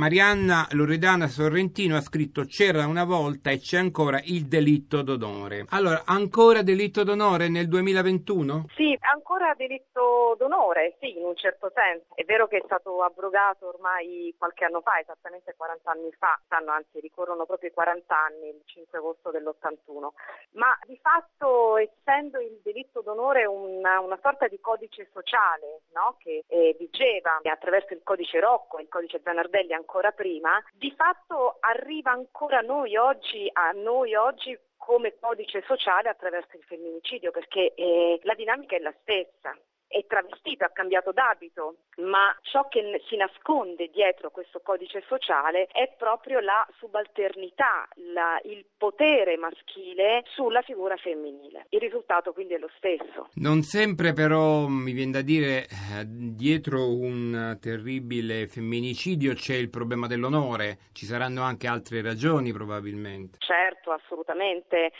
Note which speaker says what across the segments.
Speaker 1: Marianna Loredana Sorrentino ha scritto C'era una volta e c'è ancora il delitto d'onore. Allora, ancora delitto d'onore nel 2021?
Speaker 2: Sì, ancora delitto d'onore, sì, in un certo senso. È vero che è stato abrogato ormai qualche anno fa, esattamente 40 anni fa, stanno anzi ricorrono proprio i 40 anni, il 5 agosto dell'81, ma di fatto essendo il delitto d'onore una, una sorta di codice sociale no? che eh, vigeva attraverso il codice Rocco, il codice Zanardelli ancora prima, di fatto arriva ancora noi oggi, a noi oggi come codice sociale attraverso il femminicidio, perché eh, la dinamica è la stessa è travestito, ha cambiato d'abito, ma ciò che si nasconde dietro questo codice sociale è proprio la subalternità, la, il potere maschile sulla figura femminile. Il risultato quindi è lo stesso.
Speaker 1: Non sempre però mi viene da dire eh, dietro un terribile femminicidio c'è il problema dell'onore, ci saranno anche altre ragioni probabilmente.
Speaker 2: Certo, assolutamente.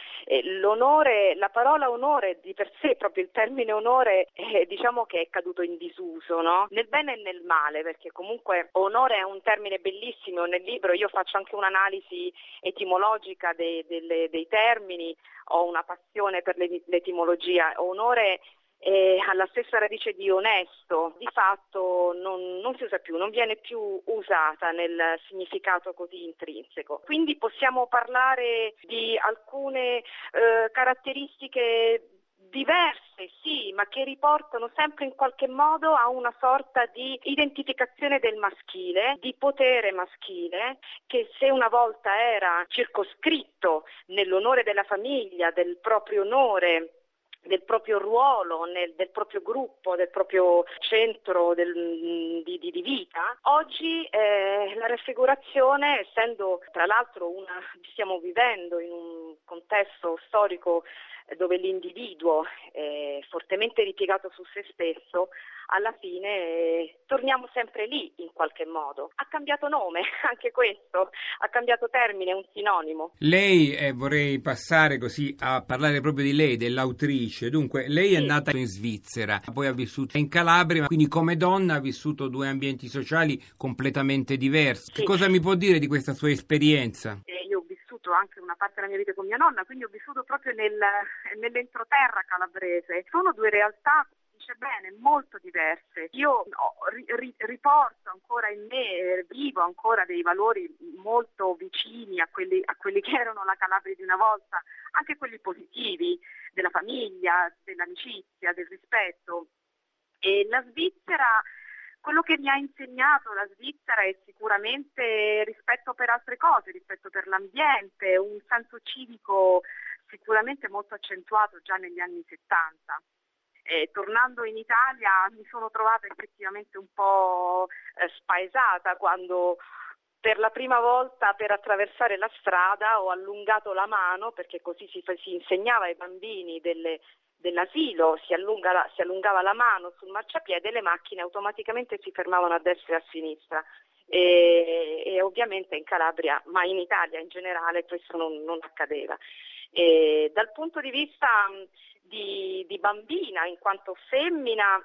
Speaker 2: L'onore, la parola onore di per sé, proprio il termine onore, eh, diciamo che è caduto in disuso, no? Nel bene e nel male, perché comunque onore è un termine bellissimo, nel libro io faccio anche un'analisi etimologica dei, dei, dei termini, ho una passione per l'etimologia, onore eh, alla stessa radice di onesto, di fatto non, non, si usa più, non viene più usata nel significato così intrinseco. Quindi possiamo parlare di alcune eh, caratteristiche diverse, sì, ma che riportano sempre in qualche modo a una sorta di identificazione del maschile, di potere maschile, che se una volta era circoscritto nell'onore della famiglia, del proprio onore, del proprio ruolo, nel, del proprio gruppo, del proprio centro del, di, di, di, vita. Oggi eh, la raffigurazione, essendo tra l'altro una, stiamo vivendo in un contesto storico dove l'individuo è fortemente ripiegato su se stesso, alla fine eh, torniamo sempre lì in qualche modo. Ha cambiato nome, anche questo, ha cambiato termine, un sinonimo.
Speaker 1: Lei, eh, vorrei passare così a parlare proprio di lei, dell'autrice. Dunque, lei sì. è nata in Svizzera, poi ha vissuto in Calabria, quindi come donna ha vissuto due ambienti sociali completamente diversi. Sì. Che cosa mi può dire di questa sua esperienza?
Speaker 2: Eh, vissuto anche una parte della mia vita con mia nonna, quindi ho vissuto proprio nel, nell'entroterra calabrese. Sono due realtà dice bene, molto diverse. Io ri, riporto ancora in me, vivo ancora dei valori molto vicini a quelli, a quelli, che erano la Calabria di una volta, anche quelli positivi, della famiglia, dell'amicizia, del rispetto. E la Svizzera quello che mi ha insegnato la Svizzera è sicuramente rispetto per altre cose, rispetto per l'ambiente, un senso civico sicuramente molto accentuato già negli anni 70. E, tornando in Italia mi sono trovata effettivamente un po' eh, spaesata quando per la prima volta per attraversare la strada ho allungato la mano perché così si, si insegnava ai bambini delle, dell'asilo si, allunga si, allungava la mano sul marciapiede e le macchine automaticamente si fermavano a destra e a sinistra. E, e ovviamente in Calabria, ma in Italia in generale, questo non, non accadeva. E dal punto di vista di, di bambina, in quanto femmina,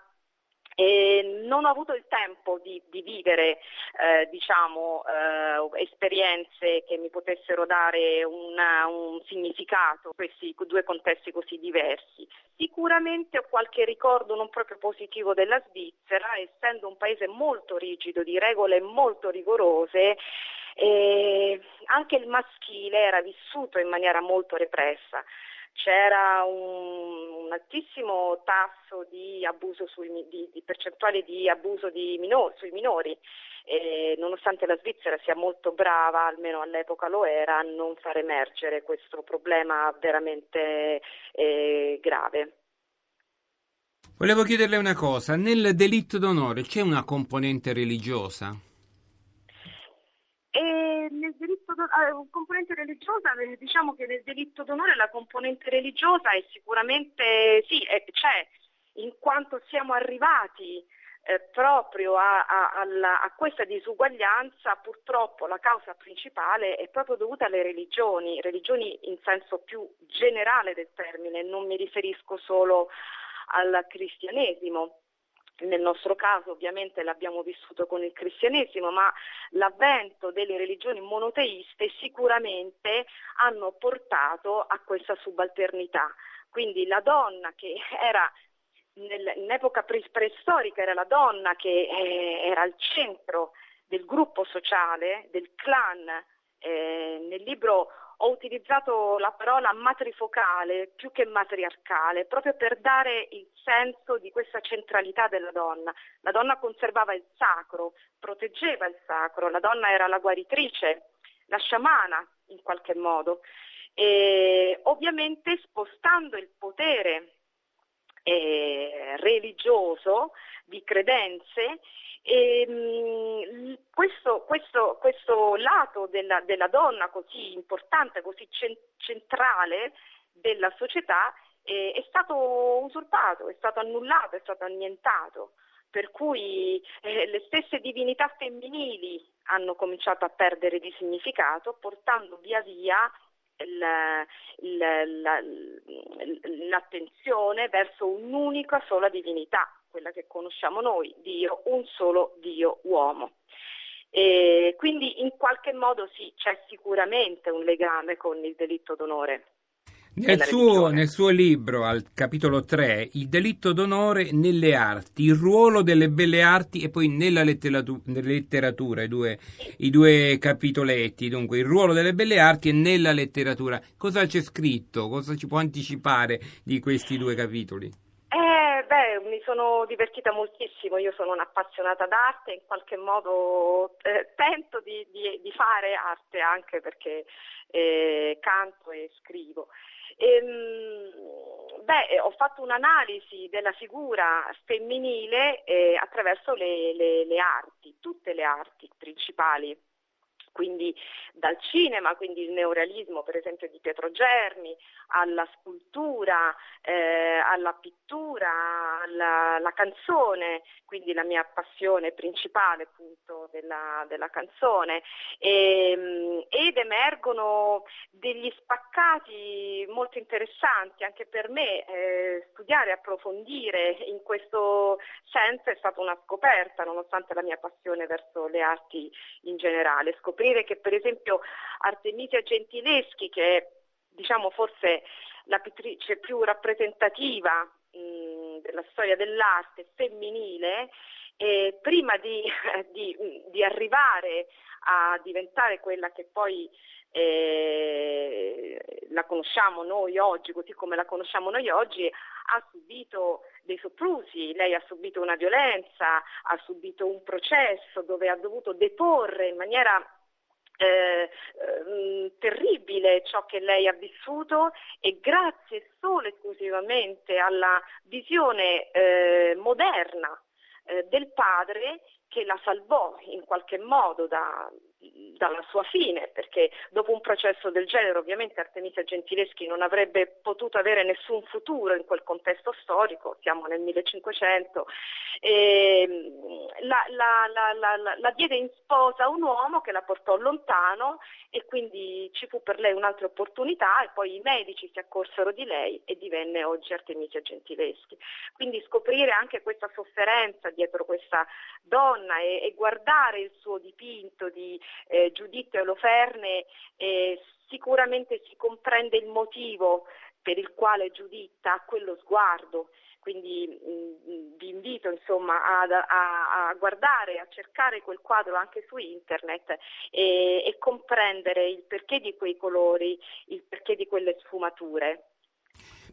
Speaker 2: e non ho avuto il tempo di, di vivere eh, diciamo, eh, esperienze che mi potessero dare una, un significato, questi due contesti così diversi. Sicuramente ho qualche ricordo non proprio positivo della Svizzera, essendo un paese molto rigido, di regole molto rigorose, e anche il maschile era vissuto in maniera molto repressa c'era un, un altissimo tasso di sui, di, di percentuale di abuso di minor, sui minori. E nonostante la Svizzera sia molto brava, almeno all'epoca lo era, a non far emergere questo problema veramente eh, grave.
Speaker 1: Volevo chiederle una cosa, nel delitto d'onore c'è una componente religiosa?
Speaker 2: Nel diritto eh, componente religiosa, eh, diciamo che nel delitto d'onore la componente religiosa è sicuramente sì, è, c'è, in quanto siamo arrivati eh, proprio a, a, alla, a, questa disuguaglianza purtroppo la causa principale è proprio dovuta alle religioni, religioni in senso più generale del termine, non mi riferisco solo al cristianesimo. Nel nostro caso ovviamente l'abbiamo vissuto con il cristianesimo, ma l'avvento delle religioni monoteiste sicuramente hanno portato a questa subalternità. Quindi la donna che era in epoca preistorica era la donna che eh, era al centro del gruppo sociale, del clan. Eh, nel libro ho utilizzato la parola matrifocale più che matriarcale, proprio per dare il senso di questa centralità della donna. La donna conservava il sacro, proteggeva il sacro, la donna era la guaritrice, la sciamana in qualche modo. E ovviamente spostando il potere eh, religioso, di credenze, e, mh, questo, questo, questo, lato della, della, donna così importante, così centrale della società eh, è stato usurpato, è stato annullato, è stato annientato. Per cui eh, le stesse divinità femminili hanno cominciato a perdere di significato, portando via via la, la, l'attenzione verso un'unica sola divinità, quella che conosciamo noi, Dio, un solo Dio uomo. E quindi in qualche modo sì, c'è sicuramente un legame con il delitto d'onore.
Speaker 1: Nel suo, nel suo, libro, al capitolo 3, Il delitto d'onore nelle arti, il ruolo delle belle arti e poi nella letteratura, nella letteratura i, due, i, due, capitoletti, dunque il ruolo delle belle arti e nella letteratura. Cosa c'è scritto? Cosa ci può anticipare di questi due capitoli?
Speaker 2: Eh, beh, mi sono divertita moltissimo, io sono un'appassionata d'arte, in qualche modo eh, tento di, di, di, fare arte anche perché eh, canto e scrivo. Ehm, beh, ho fatto un'analisi della figura femminile eh, attraverso le, le, le arti, tutte le arti principali quindi dal cinema, quindi il neorealismo per esempio di Pietro Germi, alla scultura, eh, alla pittura, alla, alla, canzone, quindi la mia passione principale appunto della, della canzone. E, ehm, ed emergono degli spaccati molto interessanti anche per me eh, studiare, approfondire in questo senso è stata una scoperta nonostante la mia passione verso le arti in generale, scoprire scoprire che per esempio Artemisia Gentileschi, che è diciamo forse la pittrice più rappresentativa mh, della storia dell'arte femminile, eh, prima di, di, di, arrivare a diventare quella che poi eh, la conosciamo noi oggi, così come la conosciamo noi oggi, ha subito dei soprusi, lei ha subito una violenza, ha subito un processo dove ha dovuto deporre in maniera eh, eh, terribile ciò che lei ha vissuto e grazie solo e esclusivamente alla visione eh, moderna eh, del padre che la salvò in qualche modo da, dalla sua fine, perché dopo un processo del genere ovviamente Artemisia Gentileschi non avrebbe potuto avere nessun futuro in quel contesto storico, siamo nel 1500, e la, la, la, la, diede in sposa un uomo che la portò lontano e quindi ci fu per lei un'altra opportunità e poi i medici si accorsero di lei e divenne oggi Artemisia Gentileschi. Quindi scoprire anche questa sofferenza dietro questa donna e, e guardare il suo dipinto di eh, Giuditta Oloferne, eh, sicuramente si comprende il motivo per il quale Giuditta ha quello sguardo. Quindi mh, mm, vi invito insomma a, a, a, guardare, a cercare quel quadro anche su internet e, e comprendere il perché di quei colori, il perché di quelle sfumature.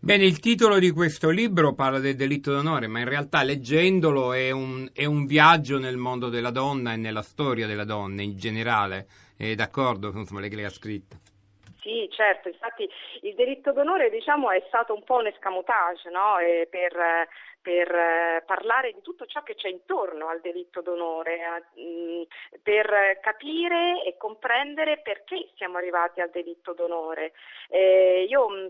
Speaker 1: Bene, il titolo di questo libro parla del delitto d'onore, ma in realtà leggendolo è un, è un, viaggio nel mondo della donna e nella storia della donna in generale. È d'accordo? Insomma, lei che le ha scritto.
Speaker 2: Sì, certo, infatti il delitto d'onore diciamo, è stato un po' un escamotage no? per, per eh, parlare di tutto ciò che c'è intorno al delitto d'onore, mm, per capire e comprendere perché siamo arrivati al delitto d'onore. Eh, io mm,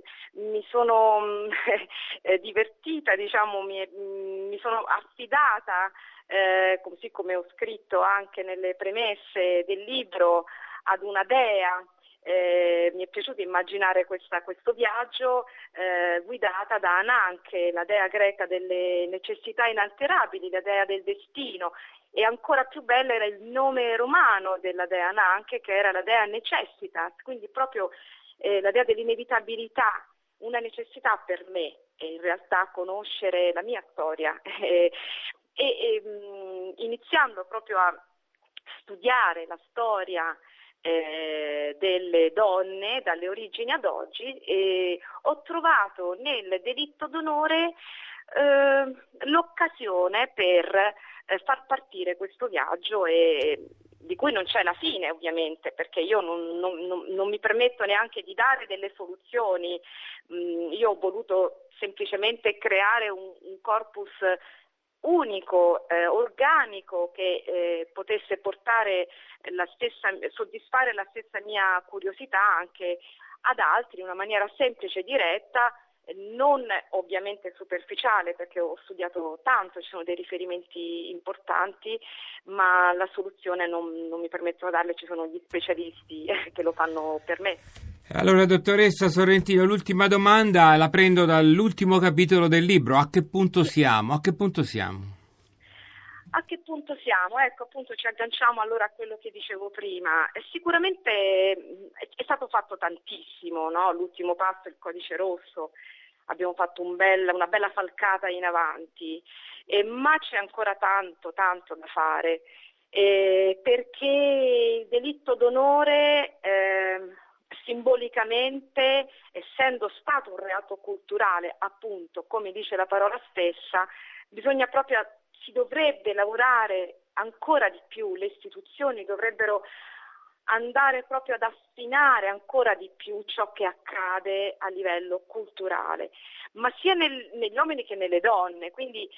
Speaker 2: mi sono mm, eh, divertita, diciamo, mi, sono affidata, così come ho scritto anche nelle premesse del libro, ad una dea eh, mi è piaciuto immaginare questa, questo viaggio eh, guidata da Ananche, la dea greca delle necessità inalterabili, la dea del destino. E ancora più bello era il nome romano della dea Ananche che era la dea necessitas, quindi proprio eh, la dea dell'inevitabilità, una necessità per me in realtà conoscere la mia storia. E, e mh, iniziando proprio a studiare la storia eh, delle donne dalle origini ad oggi e ho trovato nel delitto d'onore eh, l'occasione per eh, far partire questo viaggio e di cui non c'è la fine ovviamente perché io non, non, non, non mi permetto neanche di dare delle soluzioni, mm, io ho voluto semplicemente creare un, un corpus unico, eh, organico che eh, potesse portare la stessa, soddisfare la stessa mia curiosità anche ad altri in una maniera semplice e diretta, non ovviamente superficiale perché ho studiato tanto, ci sono dei riferimenti importanti, ma la soluzione non, non mi permettono di darle, ci sono gli specialisti che lo fanno per me.
Speaker 1: Allora, dottoressa Sorrentino, l'ultima domanda la prendo dall'ultimo capitolo del libro. A che punto siamo? A che punto siamo?
Speaker 2: A che punto siamo? Ecco, appunto ci agganciamo allora a quello che dicevo prima. Sicuramente è stato fatto tantissimo, no? l'ultimo passo, il codice rosso, abbiamo fatto un bel, una bella falcata in avanti, eh, ma c'è ancora tanto, tanto da fare, eh, perché il delitto d'onore... Simbolicamente, essendo stato un reato culturale, appunto, come dice la parola stessa, bisogna proprio, si dovrebbe lavorare ancora di più, le istituzioni dovrebbero andare proprio ad affinare ancora di più ciò che accade a livello culturale, ma sia nel, negli uomini che nelle donne, quindi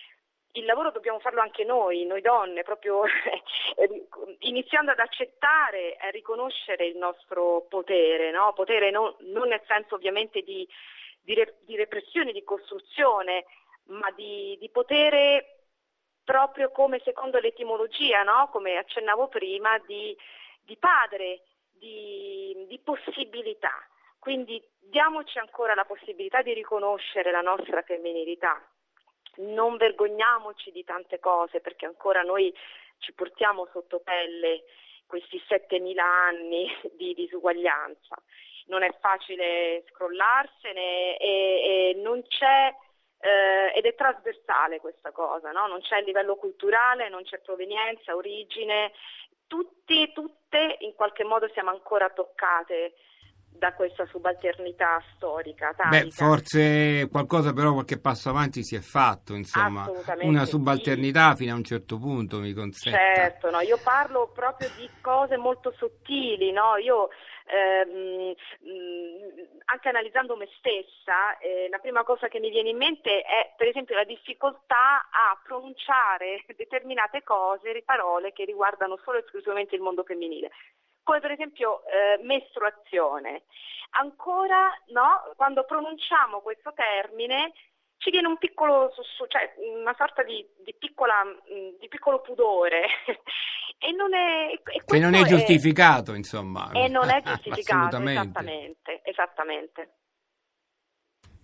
Speaker 2: il lavoro dobbiamo farlo anche noi, noi donne, proprio eh, iniziando ad accettare e a riconoscere il nostro potere, no? potere non, non, nel senso ovviamente di, di, re, di repressione, di costruzione, ma di, di, potere proprio come secondo l'etimologia, no? come accennavo prima, di, di padre, di possibilità. Quindi diamoci ancora la possibilità di riconoscere la nostra femminilità non vergogniamoci di tante cose perché ancora noi ci portiamo sotto pelle questi 7.000 anni di disuguaglianza. Non è facile scrollarsene e, e non c'è eh, ed è trasversale questa cosa, no? non c'è livello culturale, non c'è provenienza, origine, tutti, tutte in qualche modo siamo ancora toccate da questa subalternità storica.
Speaker 1: Beh, forse qualcosa però, qualche passo avanti si è fatto, insomma, una subalternità sì. fino a un certo punto mi consente.
Speaker 2: Certo, no, io parlo proprio di cose molto sottili, no? io ehm, anche analizzando me stessa, eh, la prima cosa che mi viene in mente è per esempio la difficoltà a pronunciare determinate cose, parole che riguardano solo e esclusivamente il mondo femminile come per esempio eh, mestruazione. Ancora no, quando pronunciamo questo termine ci viene un piccolo, cioè una sorta di, di, piccola, mm, di piccolo pudore e non è, e
Speaker 1: che non è giustificato, è, insomma.
Speaker 2: E non è giustificato, esattamente, esattamente.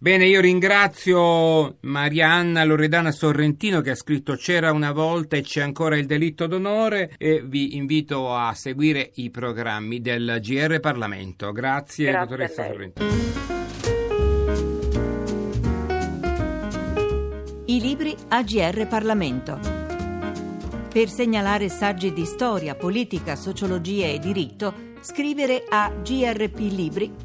Speaker 1: Bene, io ringrazio Marianna Loredana Sorrentino che ha scritto C'era una volta e c'è ancora il delitto d'onore e vi invito a seguire i programmi del GR Parlamento. Grazie,
Speaker 2: Grazie
Speaker 1: dottoressa Sorrentino.
Speaker 3: I libri AGR Parlamento. Per segnalare saggi di storia, politica, sociologia e diritto, scrivere a grplibri.it.